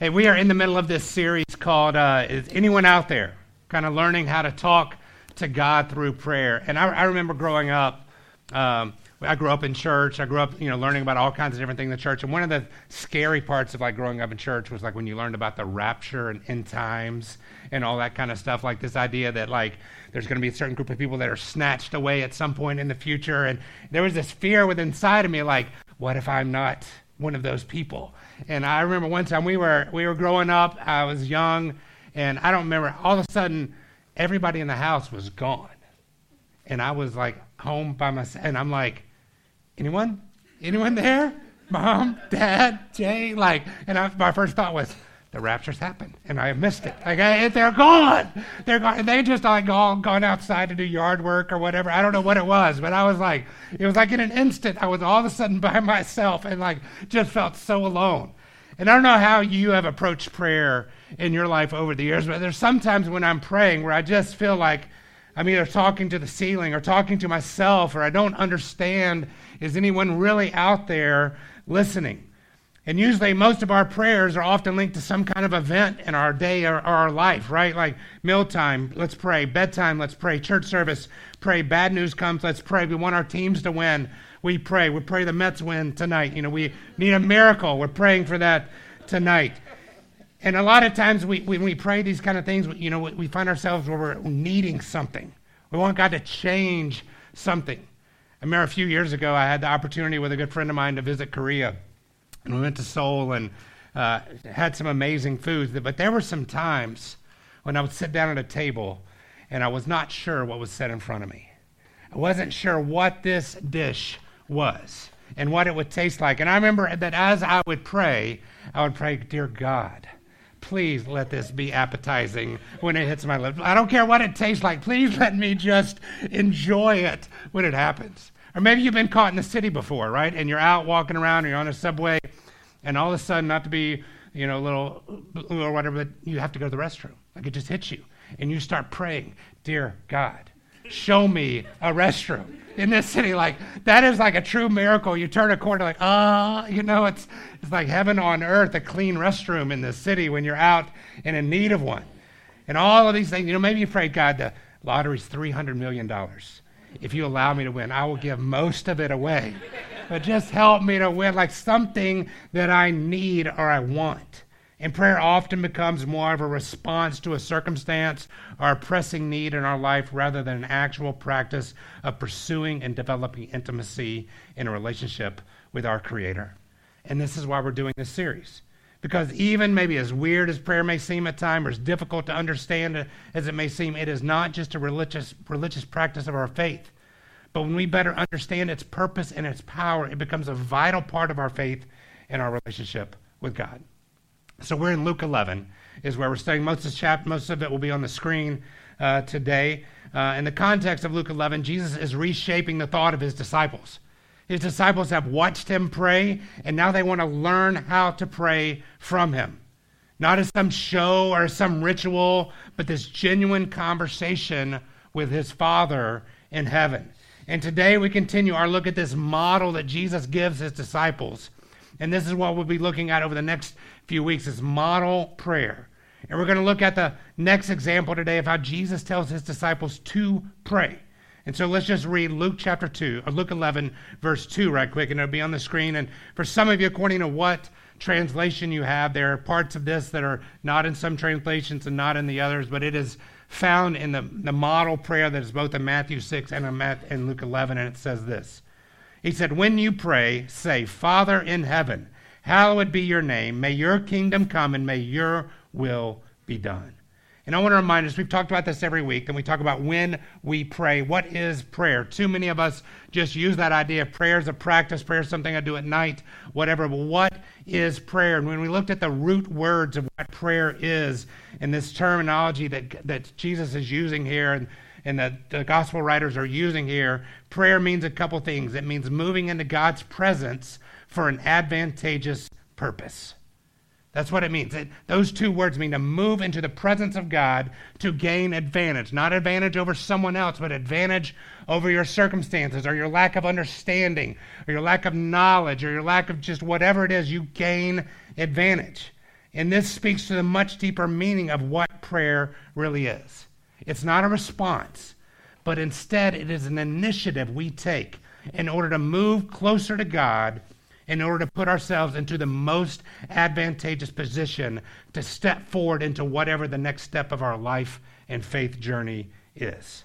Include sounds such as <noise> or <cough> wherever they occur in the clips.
Hey, we are in the middle of this series called uh, Is Anyone Out There? Kind of learning how to talk to God through prayer. And I, I remember growing up, um, I grew up in church. I grew up, you know, learning about all kinds of different things in church. And one of the scary parts of like growing up in church was like when you learned about the rapture and end times and all that kind of stuff. Like this idea that like there's going to be a certain group of people that are snatched away at some point in the future. And there was this fear within inside of me, like, what if I'm not one of those people? And I remember one time we were we were growing up. I was young, and I don't remember. All of a sudden, everybody in the house was gone, and I was like home by myself. And I'm like, anyone? Anyone there? Mom, Dad, Jay, like, and I, my first thought was, the rapture's happened, and I missed it. Like, they're gone. They're gone. They just like all gone outside to do yard work or whatever. I don't know what it was, but I was like, it was like in an instant, I was all of a sudden by <laughs> myself and like just felt so alone. And I don't know how you have approached prayer in your life over the years, but there's sometimes when I'm praying where I just feel like I'm either talking to the ceiling or talking to myself, or I don't understand is anyone really out there listening? And usually, most of our prayers are often linked to some kind of event in our day or, or, our life, right? Like mealtime, let's pray. Bedtime, let's pray. Church service, pray. Bad news comes, let's pray. We want our teams to win, we pray. We pray the Mets win tonight. You know, we need a miracle. We're praying for that tonight. And a lot of times, we, when we pray these kind of things, you know, we find ourselves where we're needing something. We want God to change something. I remember a few years ago, I had the opportunity with a good friend of mine to visit Korea. And we went to Seoul and uh, had some amazing foods. But there were some times when I would sit down at a table and I was not sure what was set in front of me. I wasn't sure what this dish was and what it would taste like. And I remember that as I would pray, I would pray, Dear God, please let this be appetizing when it hits my lips. I don't care what it tastes like. Please let me just enjoy it when it happens. Or maybe you've been caught in the city before, right? And you're out walking around, or you're on a subway, and all of a sudden, not to be, you know, a little or whatever, but you have to go to the restroom. Like it just hits you, and you start praying, "Dear God, show me a restroom in this city." Like that is like a true miracle. You turn a corner, like ah, you know, it's it's like heaven on earth, a clean restroom in the city when you're out and in need of one, and all of these things. You know, maybe you pray, God, the lottery's three hundred million dollars if you allow me to win, I will give most of it away. But just help me to win, like something that I need or I want. And prayer often becomes more of a response to a circumstance or a pressing need in our life rather than an actual practice of pursuing and developing intimacy in a relationship with our Creator. And this is why we're doing this series. Because even maybe as weird as prayer may seem at times, or as difficult to understand as it may seem, it is not just a religious, religious practice of our faith. But when we better understand its purpose and its power, it becomes a vital part of our faith and our relationship with God. So we're in Luke 11, is where we're studying. Most of, chapter, most of it will be on the screen uh, today. Uh, in the context of Luke 11, Jesus is reshaping the thought of his disciples. His disciples have watched him pray, and now they want to learn how to pray from him. Not as some show or some ritual, but this genuine conversation with his Father in heaven. And today we continue our look at this model that Jesus gives his disciples. And this is what we'll be looking at over the next few weeks is model prayer. And we're going to look at the next example today of how Jesus tells his disciples to pray. And so let's just read Luke chapter 2, or Luke 11, verse 2, right quick, and it'll be on the screen. And for some of you, according to what translation you have, there are parts of this that are not in some translations and not in the others, but it is found in the, the model prayer that is both in Matthew 6 and in, Luke 11, and it says this. He said, When you pray, say, Father in heaven, hallowed be your name. May your kingdom come and may your will be done. And I want to remind us, we've talked about this every week, and we talk about when we pray. What is prayer? Too many of us just use that idea of prayer as a practice, prayer is something I do at night, whatever. But what is prayer? And when we looked at the root words of what prayer is, and this terminology that, that Jesus is using here, and, and the gospel writers are using here, prayer means a couple things. It means moving into God's presence for an advantageous purpose. That's what it means. It, those two words mean to move into the presence of God to gain advantage. Not advantage over someone else, but advantage over your circumstances or your lack of understanding or your lack of knowledge or your lack of just whatever it is. You gain advantage. And this speaks to the much deeper meaning of what prayer really is. It's not a response, but instead it is an initiative we take in order to move closer to God, in order to put ourselves into the most advantageous position to step forward into whatever the next step of our life and faith journey is.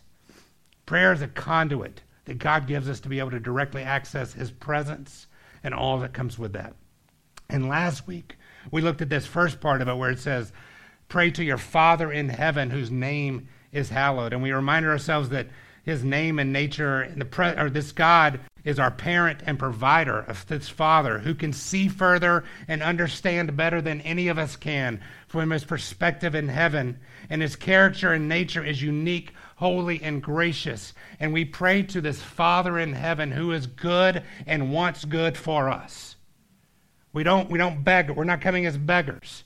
Prayer is a conduit that God gives us to be able to directly access His presence and all that comes with that. And last week, we looked at this first part of it where it says, Pray to your Father in heaven whose name is hallowed. And we reminded ourselves that his name and nature, and the pre- or this God is our parent and provider of this Father who can see further and understand better than any of us can from his perspective in heaven. And his character and nature is unique, holy, and gracious. And we pray to this Father in heaven who is good and wants good for us. We don't, we don't beg. We're not coming as beggars.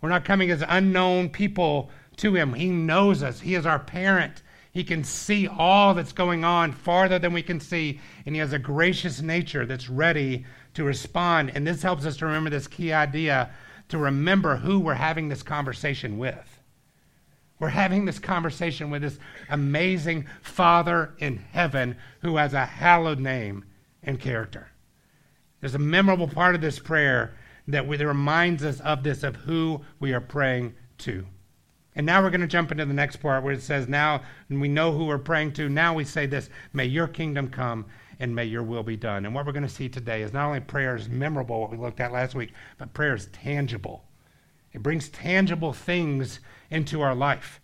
We're not coming as unknown people to him. He knows us. He is our parent. He can see all that's going on farther than we can see, and he has a gracious nature that's ready to respond. And this helps us to remember this key idea to remember who we're having this conversation with. We're having this conversation with this amazing Father in heaven who has a hallowed name and character. There's a memorable part of this prayer that, reminds us of this, of who we are praying to. And now we're going to jump into the next part where it says, Now, we know who we're praying to. Now we say this May your kingdom come and may your will be done. And what we're going to see today is not only prayer is memorable, what we looked at last week, but prayer is tangible. It brings tangible things into our life.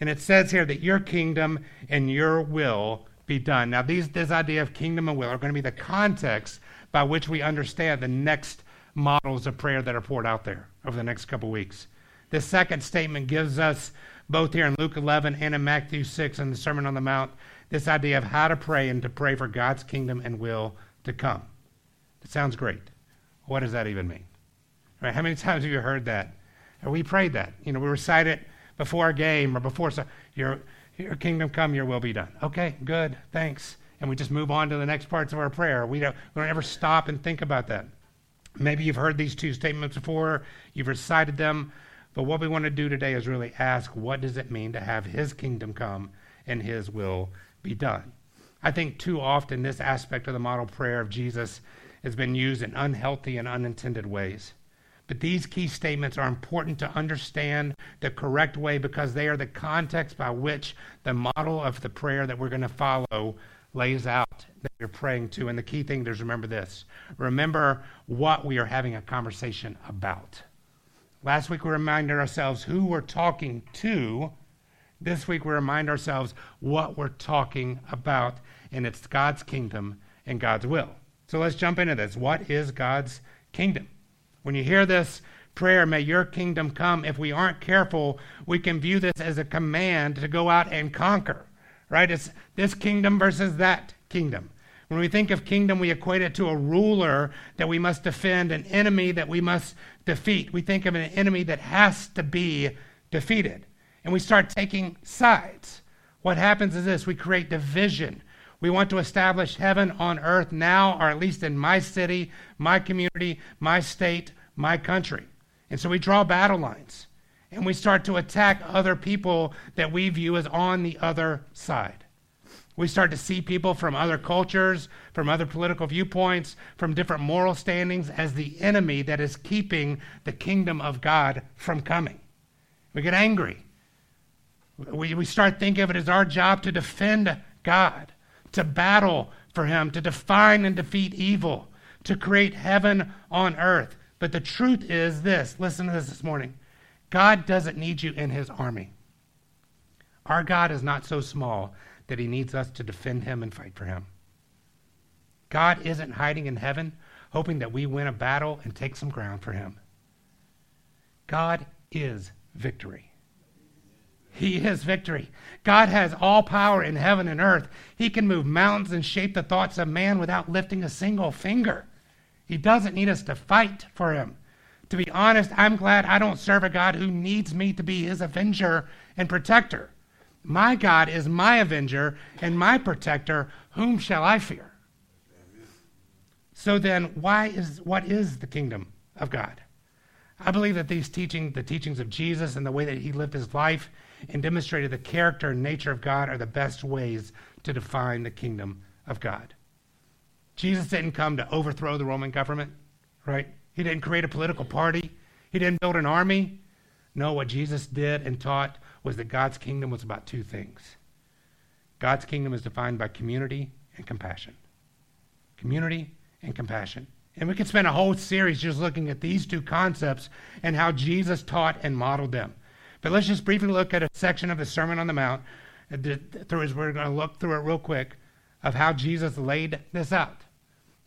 And it says here that your kingdom and your will be done. Now, these, this idea of kingdom and will are going to be the context by which we understand the next models of prayer that are poured out there over the next couple weeks. This second statement gives us, both here in Luke 11 and in Matthew 6 in the Sermon on the Mount, this idea of how to pray and to pray for God's kingdom and will to come. It sounds great. What does that even mean? Right? How many times have you heard that? We prayed that. You know, we recite it before a game or before so, your, your kingdom come, your will be done. Okay, good, thanks. And we just move on to the next parts of our prayer. We don't, we don't ever stop and think about that. Maybe you've heard these two statements before, you've recited them, but what we want to do today is really ask what does it mean to have His kingdom come and His will be done? I think too often this aspect of the model prayer of Jesus has been used in unhealthy and unintended ways. But these key statements are important to understand the correct way because they are the context by which the model of the prayer that we're going to follow lays out that you're praying to. And the key thing is remember this remember what we are having a conversation about. Last week we reminded ourselves who we're talking to. This week we remind ourselves what we're talking about, and it's God's kingdom and God's will. So let's jump into this. What is God's kingdom? When you hear this prayer, may your kingdom come, if we aren't careful, we can view this as a command to go out and conquer, right? It's this kingdom versus that kingdom. When we think of kingdom, we equate it to a ruler that we must defend, an enemy that we must defeat. We think of an enemy that has to be defeated. And we start taking sides. What happens is this we create division. We want to establish heaven on earth now, or at least in my city, my community, my state, my country. And so we draw battle lines and we start to attack other people that we view as on the other side. We start to see people from other cultures, from other political viewpoints, from different moral standings as the enemy that is keeping the kingdom of God from coming. We get angry. We, we start thinking of it as our job to defend God, to battle for Him, to define and defeat evil, to create heaven on earth. But the truth is this listen to this this morning God doesn't need you in His army. Our God is not so small that he needs us to defend him and fight for him. God isn't hiding in heaven, hoping that we win a battle and take some ground for him. God is victory. He is victory. God has all power in heaven and earth. He can move mountains and shape the thoughts of man without lifting a single finger. He doesn't need us to fight for him. To be honest, I'm glad I don't serve a God who needs me to be his avenger and protector. My God is my avenger and my protector. Whom shall I fear? So then, why is what is the kingdom of God? I believe that these teaching, the teachings of Jesus and the way that he lived his life and demonstrated the character and nature of God are the best ways to define the kingdom of God. Jesus didn't come to overthrow the Roman government, right? He didn't create a political party. He didn't build an army. No, what Jesus did and taught was that God's kingdom was about two things. God's kingdom is defined by community and compassion. Community and compassion. And we could spend a whole series just looking at these two concepts and how Jesus taught and modeled them. But let's just briefly look at a section of the Sermon on the Mount. Uh, through as we're going to look through it real quick of how Jesus laid this out.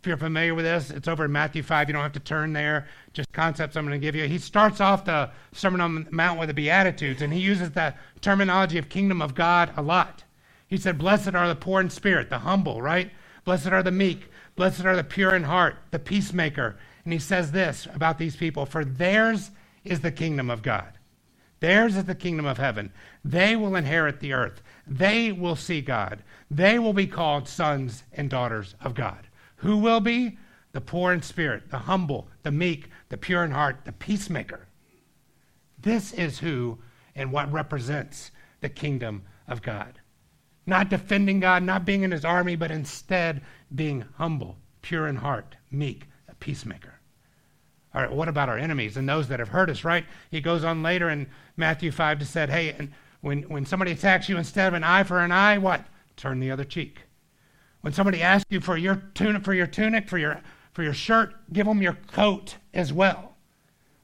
If you're familiar with this, it's over in Matthew 5. You don't have to turn there. Just concepts I'm going to give you. He starts off the Sermon on the Mount with the Beatitudes, and he uses the terminology of kingdom of God a lot. He said, Blessed are the poor in spirit, the humble, right? Blessed are the meek. Blessed are the pure in heart, the peacemaker. And he says this about these people For theirs is the kingdom of God. Theirs is the kingdom of heaven. They will inherit the earth. They will see God. They will be called sons and daughters of God. Who will be? The poor in spirit, the humble, the meek, the pure in heart, the peacemaker. This is who and what represents the kingdom of God. Not defending God, not being in his army, but instead being humble, pure in heart, meek, a peacemaker. All right, what about our enemies and those that have hurt us, right? He goes on later in Matthew 5 to say, hey, when, when somebody attacks you, instead of an eye for an eye, what? Turn the other cheek. When somebody asks you for your tunic, for your tunic, for your, for your shirt, give them your coat as well.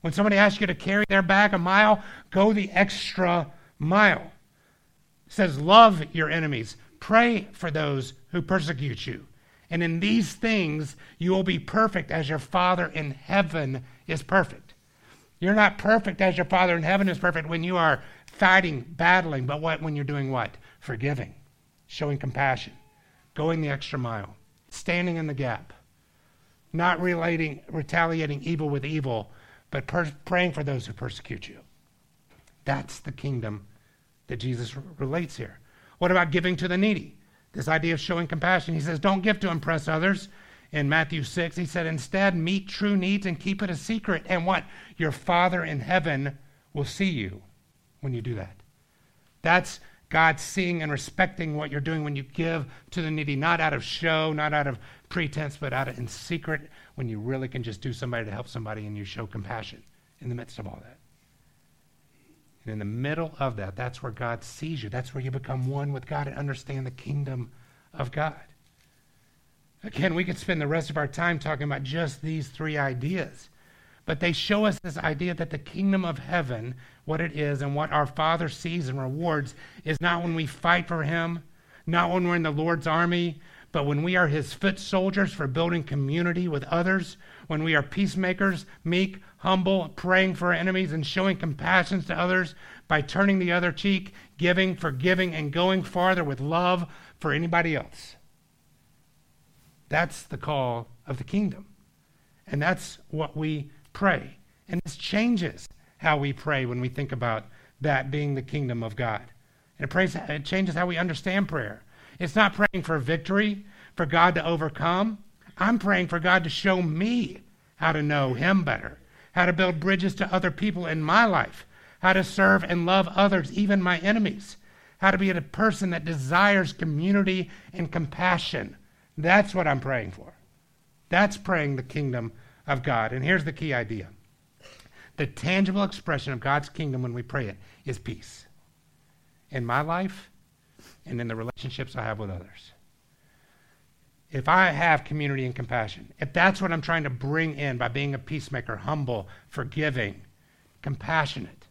When somebody asks you to carry their bag a mile, go the extra mile. It says, love your enemies. Pray for those who persecute you. And in these things you will be perfect as your Father in heaven is perfect. You're not perfect as your Father in heaven is perfect when you are fighting, battling, but what when you're doing what? Forgiving, showing compassion, going the extra mile, standing in the gap, not relating, retaliating evil with evil, but per- praying for those who persecute you. That's the kingdom that Jesus relates here. What about giving to the needy? This idea of showing compassion. He says, don't give to impress others. In Matthew 6, he said, instead, meet true needs and keep it a secret. And what? Your Father in heaven will see you when you do that. That's God seeing and respecting what you're doing when you give to the needy, not out of show, not out of pretense, but out of in secret, when you really can just do somebody to help somebody and you show compassion in the midst of all that. And in the middle of that, that's where God sees you. That's where you become one with God and understand the kingdom of God. Again, we could spend the rest of our time talking about just these three ideas. But they show us this idea that the kingdom of heaven, what it is, and what our Father sees and rewards, is not when we fight for Him, not when we're in the Lord's army, but when we are His foot soldiers for building community with others, when we are peacemakers, meek, humble, praying for our enemies, and showing compassion to others by turning the other cheek, giving, forgiving, and going farther with love for anybody else. That's the call of the kingdom. And that's what we pray. And this changes how we pray when we think about that being the kingdom of God. And it, prays, it changes how we understand prayer. It's not praying for victory, for God to overcome. I'm praying for God to show me how to know Him better, how to build bridges to other people in my life, how to serve and love others, even my enemies, how to be a person that desires community and compassion. That's what I'm praying for. That's praying the kingdom of God. And here's the key idea the tangible expression of God's kingdom when we pray it is peace in my life and in the relationships I have with others if I have community and compassion, if that's what I'm trying to bring in by being a peacemaker, humble, forgiving, compassionate,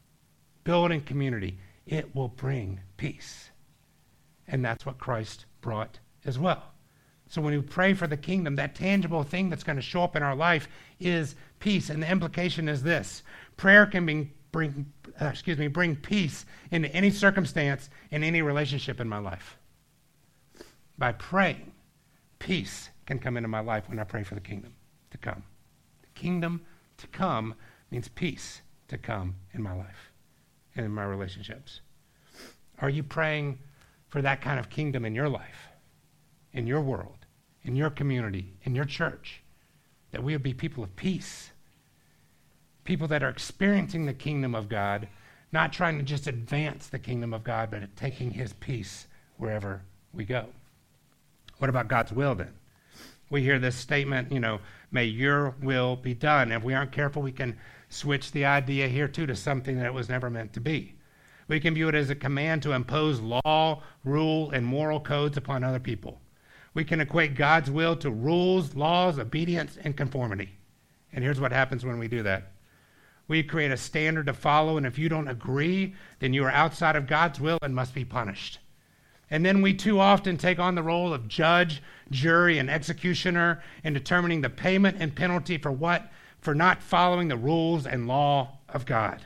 building community, it will bring peace. And that's what Christ brought as well. So when we pray for the kingdom, that tangible thing that's going to show up in our life is peace. And the implication is this prayer can bring, bring, uh, excuse me, bring peace into any circumstance in any relationship in my life. By praying, peace can come into my life when I pray for the kingdom to come. The kingdom to come means peace to come in my life and in my relationships. Are you praying for that kind of kingdom in your life, in your world, in your community, in your church? That we would be people of peace, people that are experiencing the kingdom of God, not trying to just advance the kingdom of God, but taking his peace wherever we go. What about God's will then? We hear this statement, you know, may your will be done. If we aren't careful, we can switch the idea here too to something that it was never meant to be. We can view it as a command to impose law, rule, and moral codes upon other people. We can equate God's will to rules, laws, obedience, and conformity. And here's what happens when we do that we create a standard to follow, and if you don't agree, then you are outside of God's will and must be punished. And then we too often take on the role of judge, jury, and executioner in determining the payment and penalty for what? For not following the rules and law of God.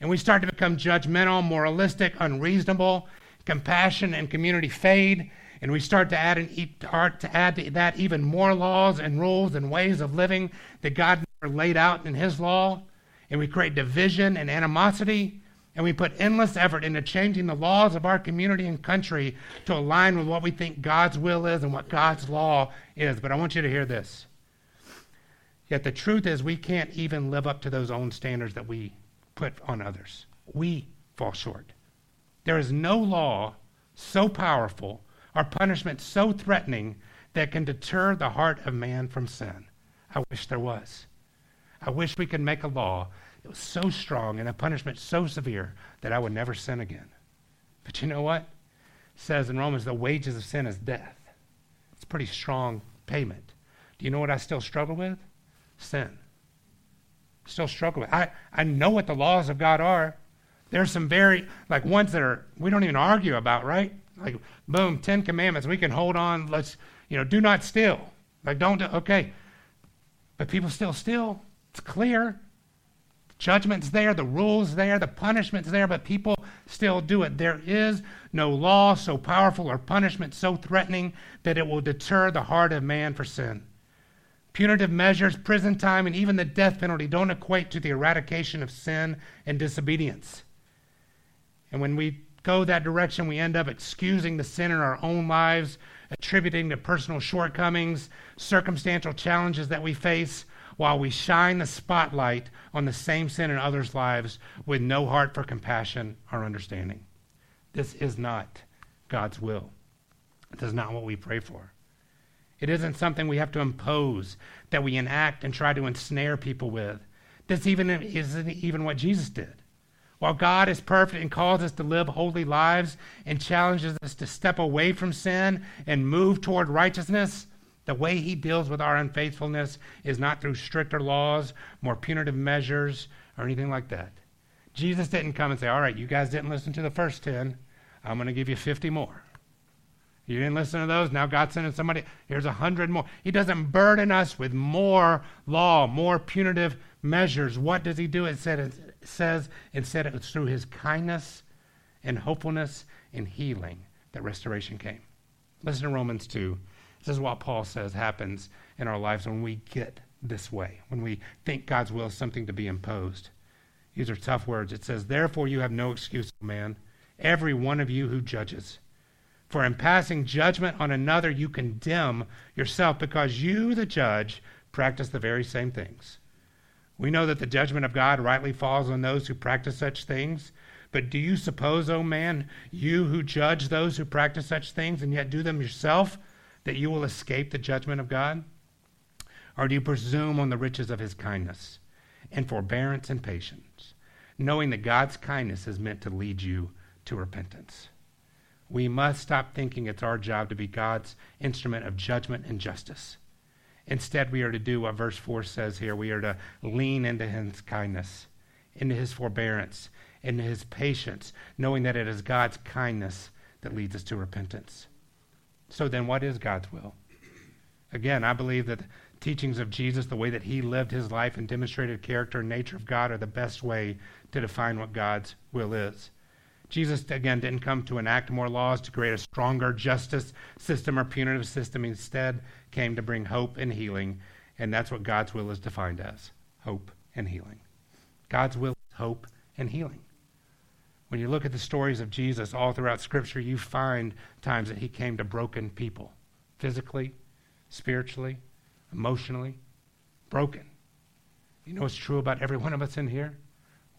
And we start to become judgmental, moralistic, unreasonable, compassion and community fade, and we start to add, an, to add to that even more laws and rules and ways of living that God never laid out in His law, and we create division and animosity, and we put endless effort into changing the laws of our community and country to align with what we think God's will is and what God's law is. But I want you to hear this. Yet the truth is, we can't even live up to those own standards that we put on others. We fall short. There is no law so powerful or punishment so threatening that can deter the heart of man from sin. I wish there was. I wish we could make a law it was so strong and a punishment so severe that I would never sin again. But you know what? It says in Romans, the wages of sin is death. It's pretty strong payment. Do you know what I still struggle with? Sin. Still struggle with. I, I know what the laws of God are. There's some very, like ones that are, we don't even argue about, right? Like, boom, Ten Commandments. We can hold on. Let's, you know, do not steal. Like, don't, do, okay. But people still steal. It's clear. Judgment's there, the rule's there, the punishment's there, but people still do it. There is no law so powerful or punishment so threatening that it will deter the heart of man for sin. Punitive measures, prison time, and even the death penalty don't equate to the eradication of sin and disobedience. And when we go that direction, we end up excusing the sin in our own lives, attributing to personal shortcomings, circumstantial challenges that we face, while we shine the spotlight on the same sin in others' lives with no heart for compassion or understanding. This is not God's will. It is not what we pray for. It isn't something we have to impose, that we enact and try to ensnare people with. This even isn't even what Jesus did. While God is perfect and calls us to live holy lives and challenges us to step away from sin and move toward righteousness, the way he deals with our unfaithfulness is not through stricter laws, more punitive measures, or anything like that. Jesus didn't come and say, All right, you guys didn't listen to the first 10. I'm going to give you 50 more. You didn't listen to those. Now God's sending somebody. Here's a hundred more. He doesn't burden us with more law, more punitive measures. What does He do? It, said, it says instead it's through His kindness and hopefulness and healing that restoration came. Listen to Romans 2, this is what Paul says happens in our lives when we get this way, when we think God's will is something to be imposed. These are tough words. It says, Therefore, you have no excuse, man, every one of you who judges. For in passing judgment on another, you condemn yourself because you, the judge, practice the very same things. We know that the judgment of God rightly falls on those who practice such things. But do you suppose, O oh man, you who judge those who practice such things and yet do them yourself, that you will escape the judgment of God? Or do you presume on the riches of his kindness and forbearance and patience, knowing that God's kindness is meant to lead you to repentance? We must stop thinking it's our job to be God's instrument of judgment and justice. Instead, we are to do what verse 4 says here. We are to lean into his kindness, into his forbearance, into his patience, knowing that it is God's kindness that leads us to repentance. So then, what is God's will? Again, I believe that the teachings of Jesus, the way that he lived his life and demonstrated character and nature of God, are the best way to define what God's will is. Jesus, again, didn't come to enact more laws to create a stronger justice system or punitive system. Instead, came to bring hope and healing, and that's what God's will is defined as hope and healing. God's will is hope and healing. When you look at the stories of Jesus all throughout Scripture, you find times that he came to broken people, physically, spiritually, emotionally, broken. You know what's true about every one of us in here?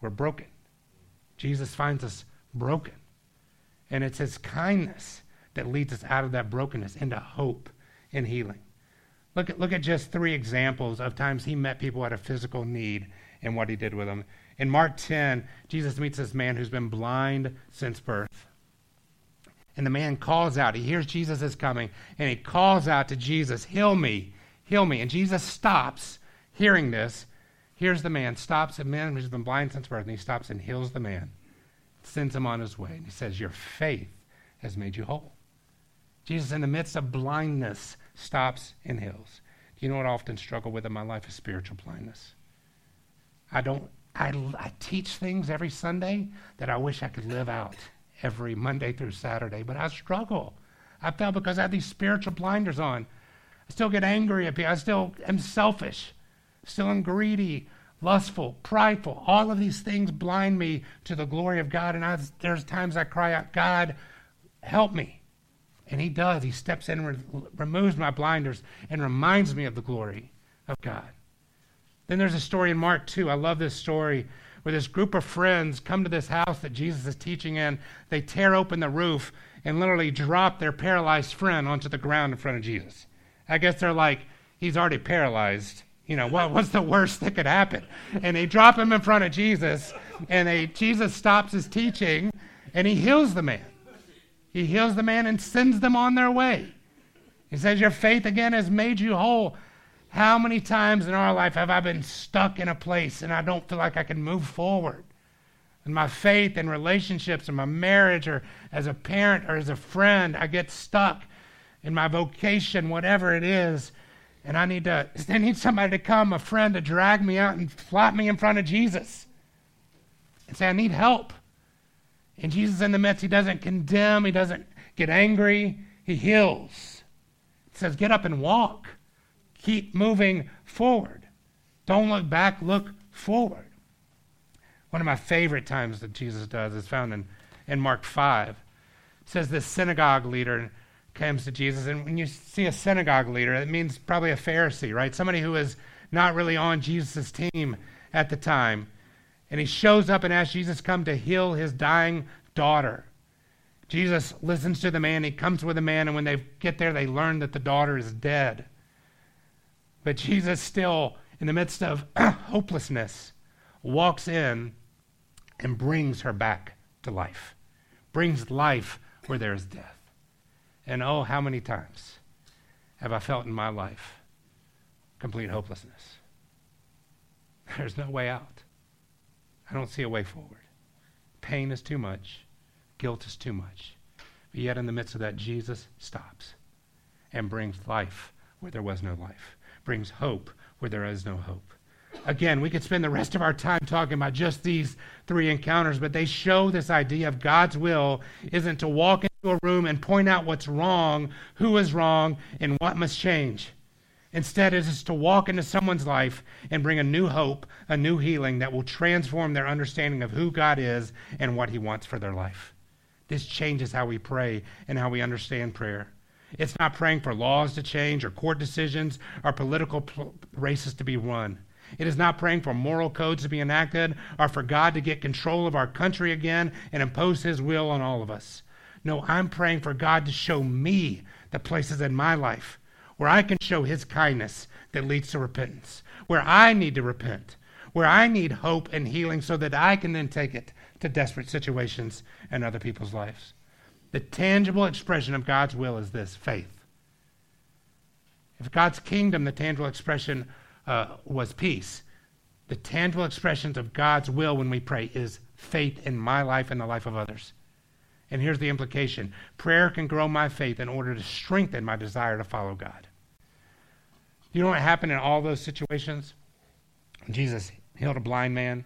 We're broken. Jesus finds us broken. And it's his kindness that leads us out of that brokenness into hope and healing. Look at, look at just three examples of times he met people at a physical need and what he did with them. In Mark 10, Jesus meets this man who's been blind since birth. And the man calls out. He hears Jesus is coming, and he calls out to Jesus, Heal me, heal me. And Jesus stops, hearing this, hears the man, stops, a man who's been blind since birth, and he stops and heals the man, sends him on his way. And he says, Your faith has made you whole. Jesus, in the midst of blindness, stops and heals. Do you know what I often struggle with in my life is spiritual blindness. I don't. I, I teach things every Sunday that I wish I could live out every Monday through Saturday, but I struggle. I fell because I have these spiritual blinders on. I still get angry at people. I still am selfish, still am greedy, lustful, prideful. All of these things blind me to the glory of God. And I, there's times I cry out, God, help me. And He does. He steps in and re- removes my blinders and reminds me of the glory of God. Then there's a story in Mark 2. I love this story where this group of friends come to this house that Jesus is teaching in. They tear open the roof and literally drop their paralyzed friend onto the ground in front of Jesus. I guess they're like, he's already paralyzed. You know, what, what's the worst that could happen? And they drop him in front of Jesus, and they, Jesus stops his teaching, and he heals the man. He heals the man and sends them on their way. He says, Your faith again has made you whole. How many times in our life have I been stuck in a place and I don't feel like I can move forward? And my faith and relationships, in my marriage, or as a parent or as a friend, I get stuck in my vocation, whatever it is, and I need to <laughs> I need somebody to come, a friend to drag me out and flop me in front of Jesus and say, I need help. And Jesus in the midst, he doesn't condemn, he doesn't get angry, he heals. He says, Get up and walk. Keep moving forward. Don't look back, look forward. One of my favorite times that Jesus does is found in, in Mark 5. It says this synagogue leader comes to Jesus, and when you see a synagogue leader, it means probably a Pharisee, right? Somebody who is not really on Jesus' team at the time. And he shows up and asks Jesus come to heal his dying daughter. Jesus listens to the man. He comes with the man, and when they get there, they learn that the daughter is dead. But Jesus, still in the midst of <clears throat> hopelessness, walks in and brings her back to life, brings life where there is death. And oh, how many times have I felt in my life complete hopelessness? <laughs> There's no way out. I don't see a way forward. Pain is too much, guilt is too much. But yet, in the midst of that, Jesus stops and brings life where there was no life brings hope where there is no hope. Again, we could spend the rest of our time talking about just these three encounters, but they show this idea of God's will isn't to walk a room and point out what's wrong, who is wrong, and what must change. Instead, it is to walk into someone's life and bring a new hope, a new healing that will transform their understanding of who God is and what He wants for their life. This changes how we pray and how we understand prayer. It's not praying for laws to change or court decisions or political pl- races to be won. It is not praying for moral codes to be enacted or for God to get control of our country again and impose his will on all of us. No, I'm praying for God to show me the places in my life where I can show his kindness that leads to repentance, where I need to repent, where I need hope and healing so that I can then take it to desperate situations and other people's lives. The tangible expression of God's will is this faith. If God's kingdom, the tangible expression uh, was peace, the tangible expressions of God's will when we pray is faith in my life and the life of others. And here's the implication prayer can grow my faith in order to strengthen my desire to follow God. You know what happened in all those situations? Jesus healed a blind man,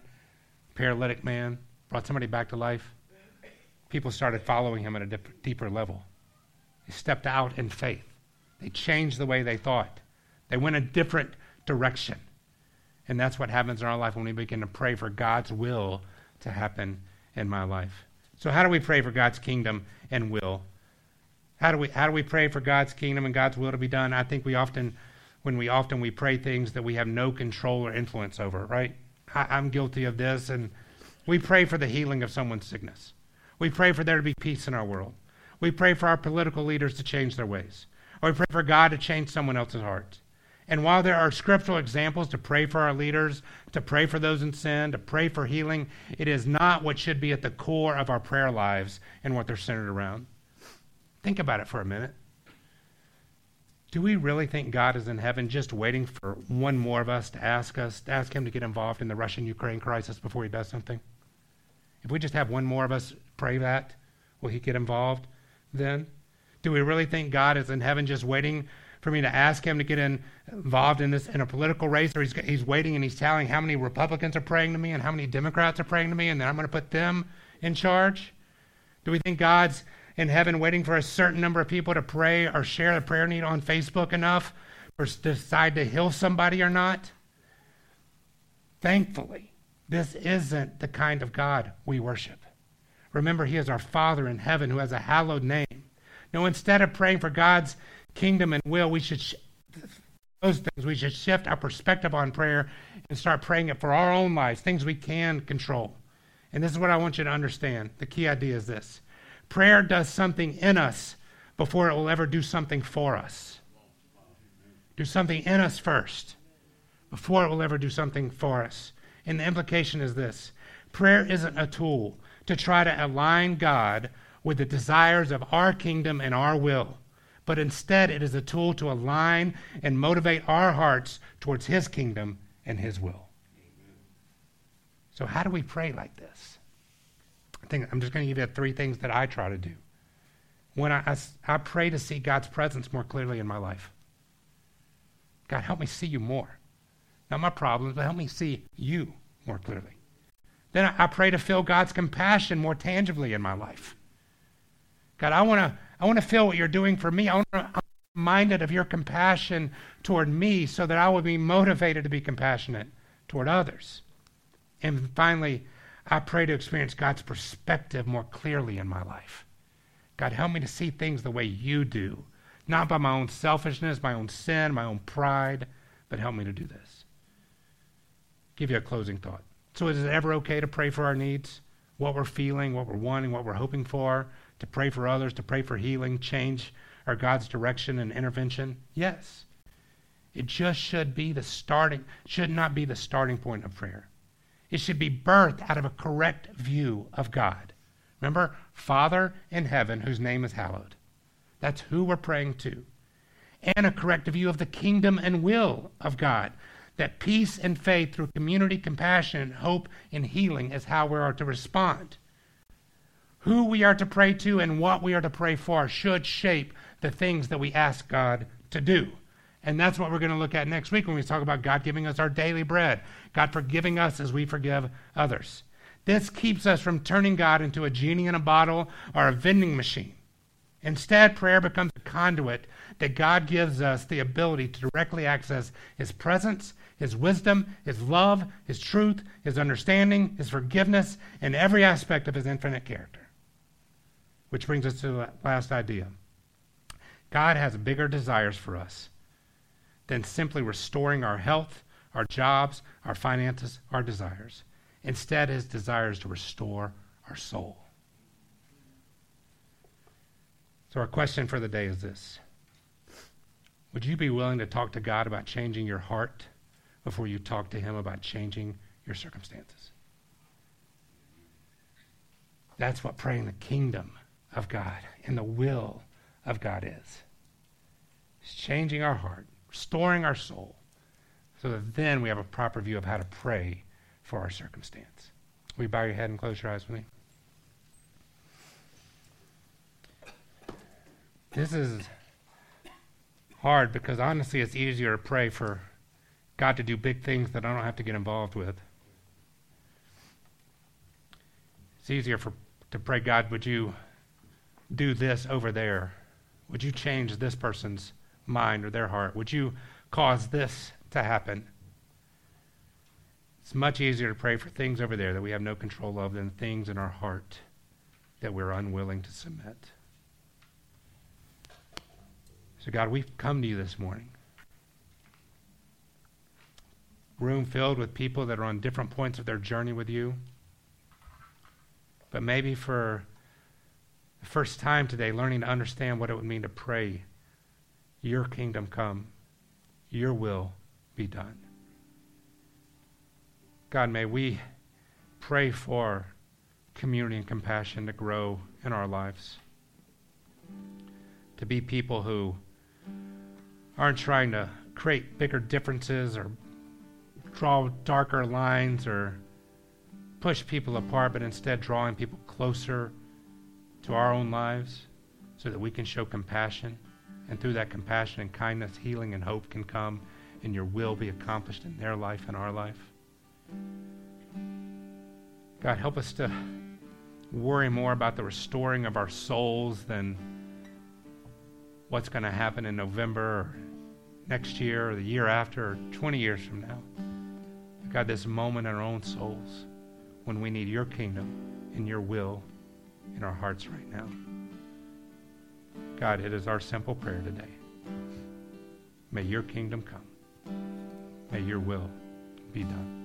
paralytic man, brought somebody back to life people started following him at a dip, deeper level. They stepped out in faith. They changed the way they thought. They went a different direction. And that's what happens in our life when we begin to pray for God's will to happen in my life. So how do we pray for God's kingdom and will? How do we how do we pray for God's kingdom and God's will to be done? I think we often when we often we pray things that we have no control or influence over, right? I, I'm guilty of this, and we pray for the healing of someone's sickness. We pray for there to be peace in our world. We pray for our political leaders to change their ways. Or we pray for God to change someone else's heart. And while there are scriptural examples to pray for our leaders, to pray for those in sin, to pray for healing, it is not what should be at the core of our prayer lives and what they're centered around. Think about it for a minute. Do we really think God is in heaven just waiting for one more of us to ask us, to ask him to get involved in the Russian Ukraine crisis before he does something? If we just have one more of us pray that, will he get involved then? Do we really think God is in heaven just waiting for me to ask him to get in, involved in this in a political race, or he's, he's waiting and he's telling how many Republicans are praying to me and how many Democrats are praying to me, and then I'm going to put them in charge? Do we think God's in heaven waiting for a certain number of people to pray or share a prayer need on Facebook enough or decide to heal somebody or not? Thankfully, this isn't the kind of God we worship. Remember, He is our Father in heaven who has a hallowed name. No, instead of praying for God's kingdom and will, we should sh- those things we should shift our perspective on prayer and start praying it for our own lives, things we can control. And this is what I want you to understand. The key idea is this prayer does something in us before it will ever do something for us. Do something in us first before it will ever do something for us. And the implication is this prayer isn't a tool to try to align God with the desires of our kingdom and our will, but instead it is a tool to align and motivate our hearts towards His kingdom and His will. So, how do we pray like this? I think I'm just going to give you three things that I try to do. When I, I, I pray to see God's presence more clearly in my life. God, help me see you more. Not my problems, but help me see you more clearly. Then I, I pray to feel God's compassion more tangibly in my life. God, I want to I want to feel what you're doing for me. I want to, I'm reminded of your compassion toward me so that I will be motivated to be compassionate toward others. And finally, I pray to experience God's perspective more clearly in my life. God, help me to see things the way you do, not by my own selfishness, my own sin, my own pride, but help me to do this. Give you a closing thought. So, is it ever okay to pray for our needs? What we're feeling, what we're wanting, what we're hoping for? To pray for others, to pray for healing, change, or God's direction and intervention? Yes. It just should be the starting, should not be the starting point of prayer. It should be birthed out of a correct view of God. Remember, Father in heaven, whose name is hallowed. That's who we're praying to. And a correct view of the kingdom and will of God that peace and faith through community, compassion, hope, and healing is how we are to respond. Who we are to pray to and what we are to pray for should shape the things that we ask God to do. And that's what we're going to look at next week when we talk about God giving us our daily bread, God forgiving us as we forgive others. This keeps us from turning God into a genie in a bottle or a vending machine. Instead, prayer becomes a conduit that God gives us the ability to directly access His presence his wisdom, his love, his truth, his understanding, his forgiveness, and every aspect of his infinite character. Which brings us to the last idea. God has bigger desires for us than simply restoring our health, our jobs, our finances, our desires. Instead, his desire is to restore our soul. So, our question for the day is this Would you be willing to talk to God about changing your heart? before you talk to Him about changing your circumstances. That's what praying the kingdom of God and the will of God is. It's changing our heart, restoring our soul, so that then we have a proper view of how to pray for our circumstance. Will you bow your head and close your eyes with me? This is hard because honestly, it's easier to pray for God to do big things that I don't have to get involved with. It's easier for to pray, God, would you do this over there? Would you change this person's mind or their heart? Would you cause this to happen? It's much easier to pray for things over there that we have no control of than things in our heart that we're unwilling to submit. So, God, we've come to you this morning. room filled with people that are on different points of their journey with you. But maybe for first time today, learning to understand what it would mean to pray, Your kingdom come, Your will be done. God, may we pray for community and compassion to grow in our lives. To be people who aren't trying to create bigger differences or draw darker lines or push people apart, but instead drawing people closer to our own lives so that we can show compassion. And through that compassion and kindness, healing and hope can come, and your will be accomplished in their life and our life. God, help us to worry more about the restoring of our souls than what's going to happen in November or next year or the year after or 20 years from now. God, this moment in our own souls when we need your kingdom and your will in our hearts right now. God, it is our simple prayer today. May your kingdom come. May your will be done.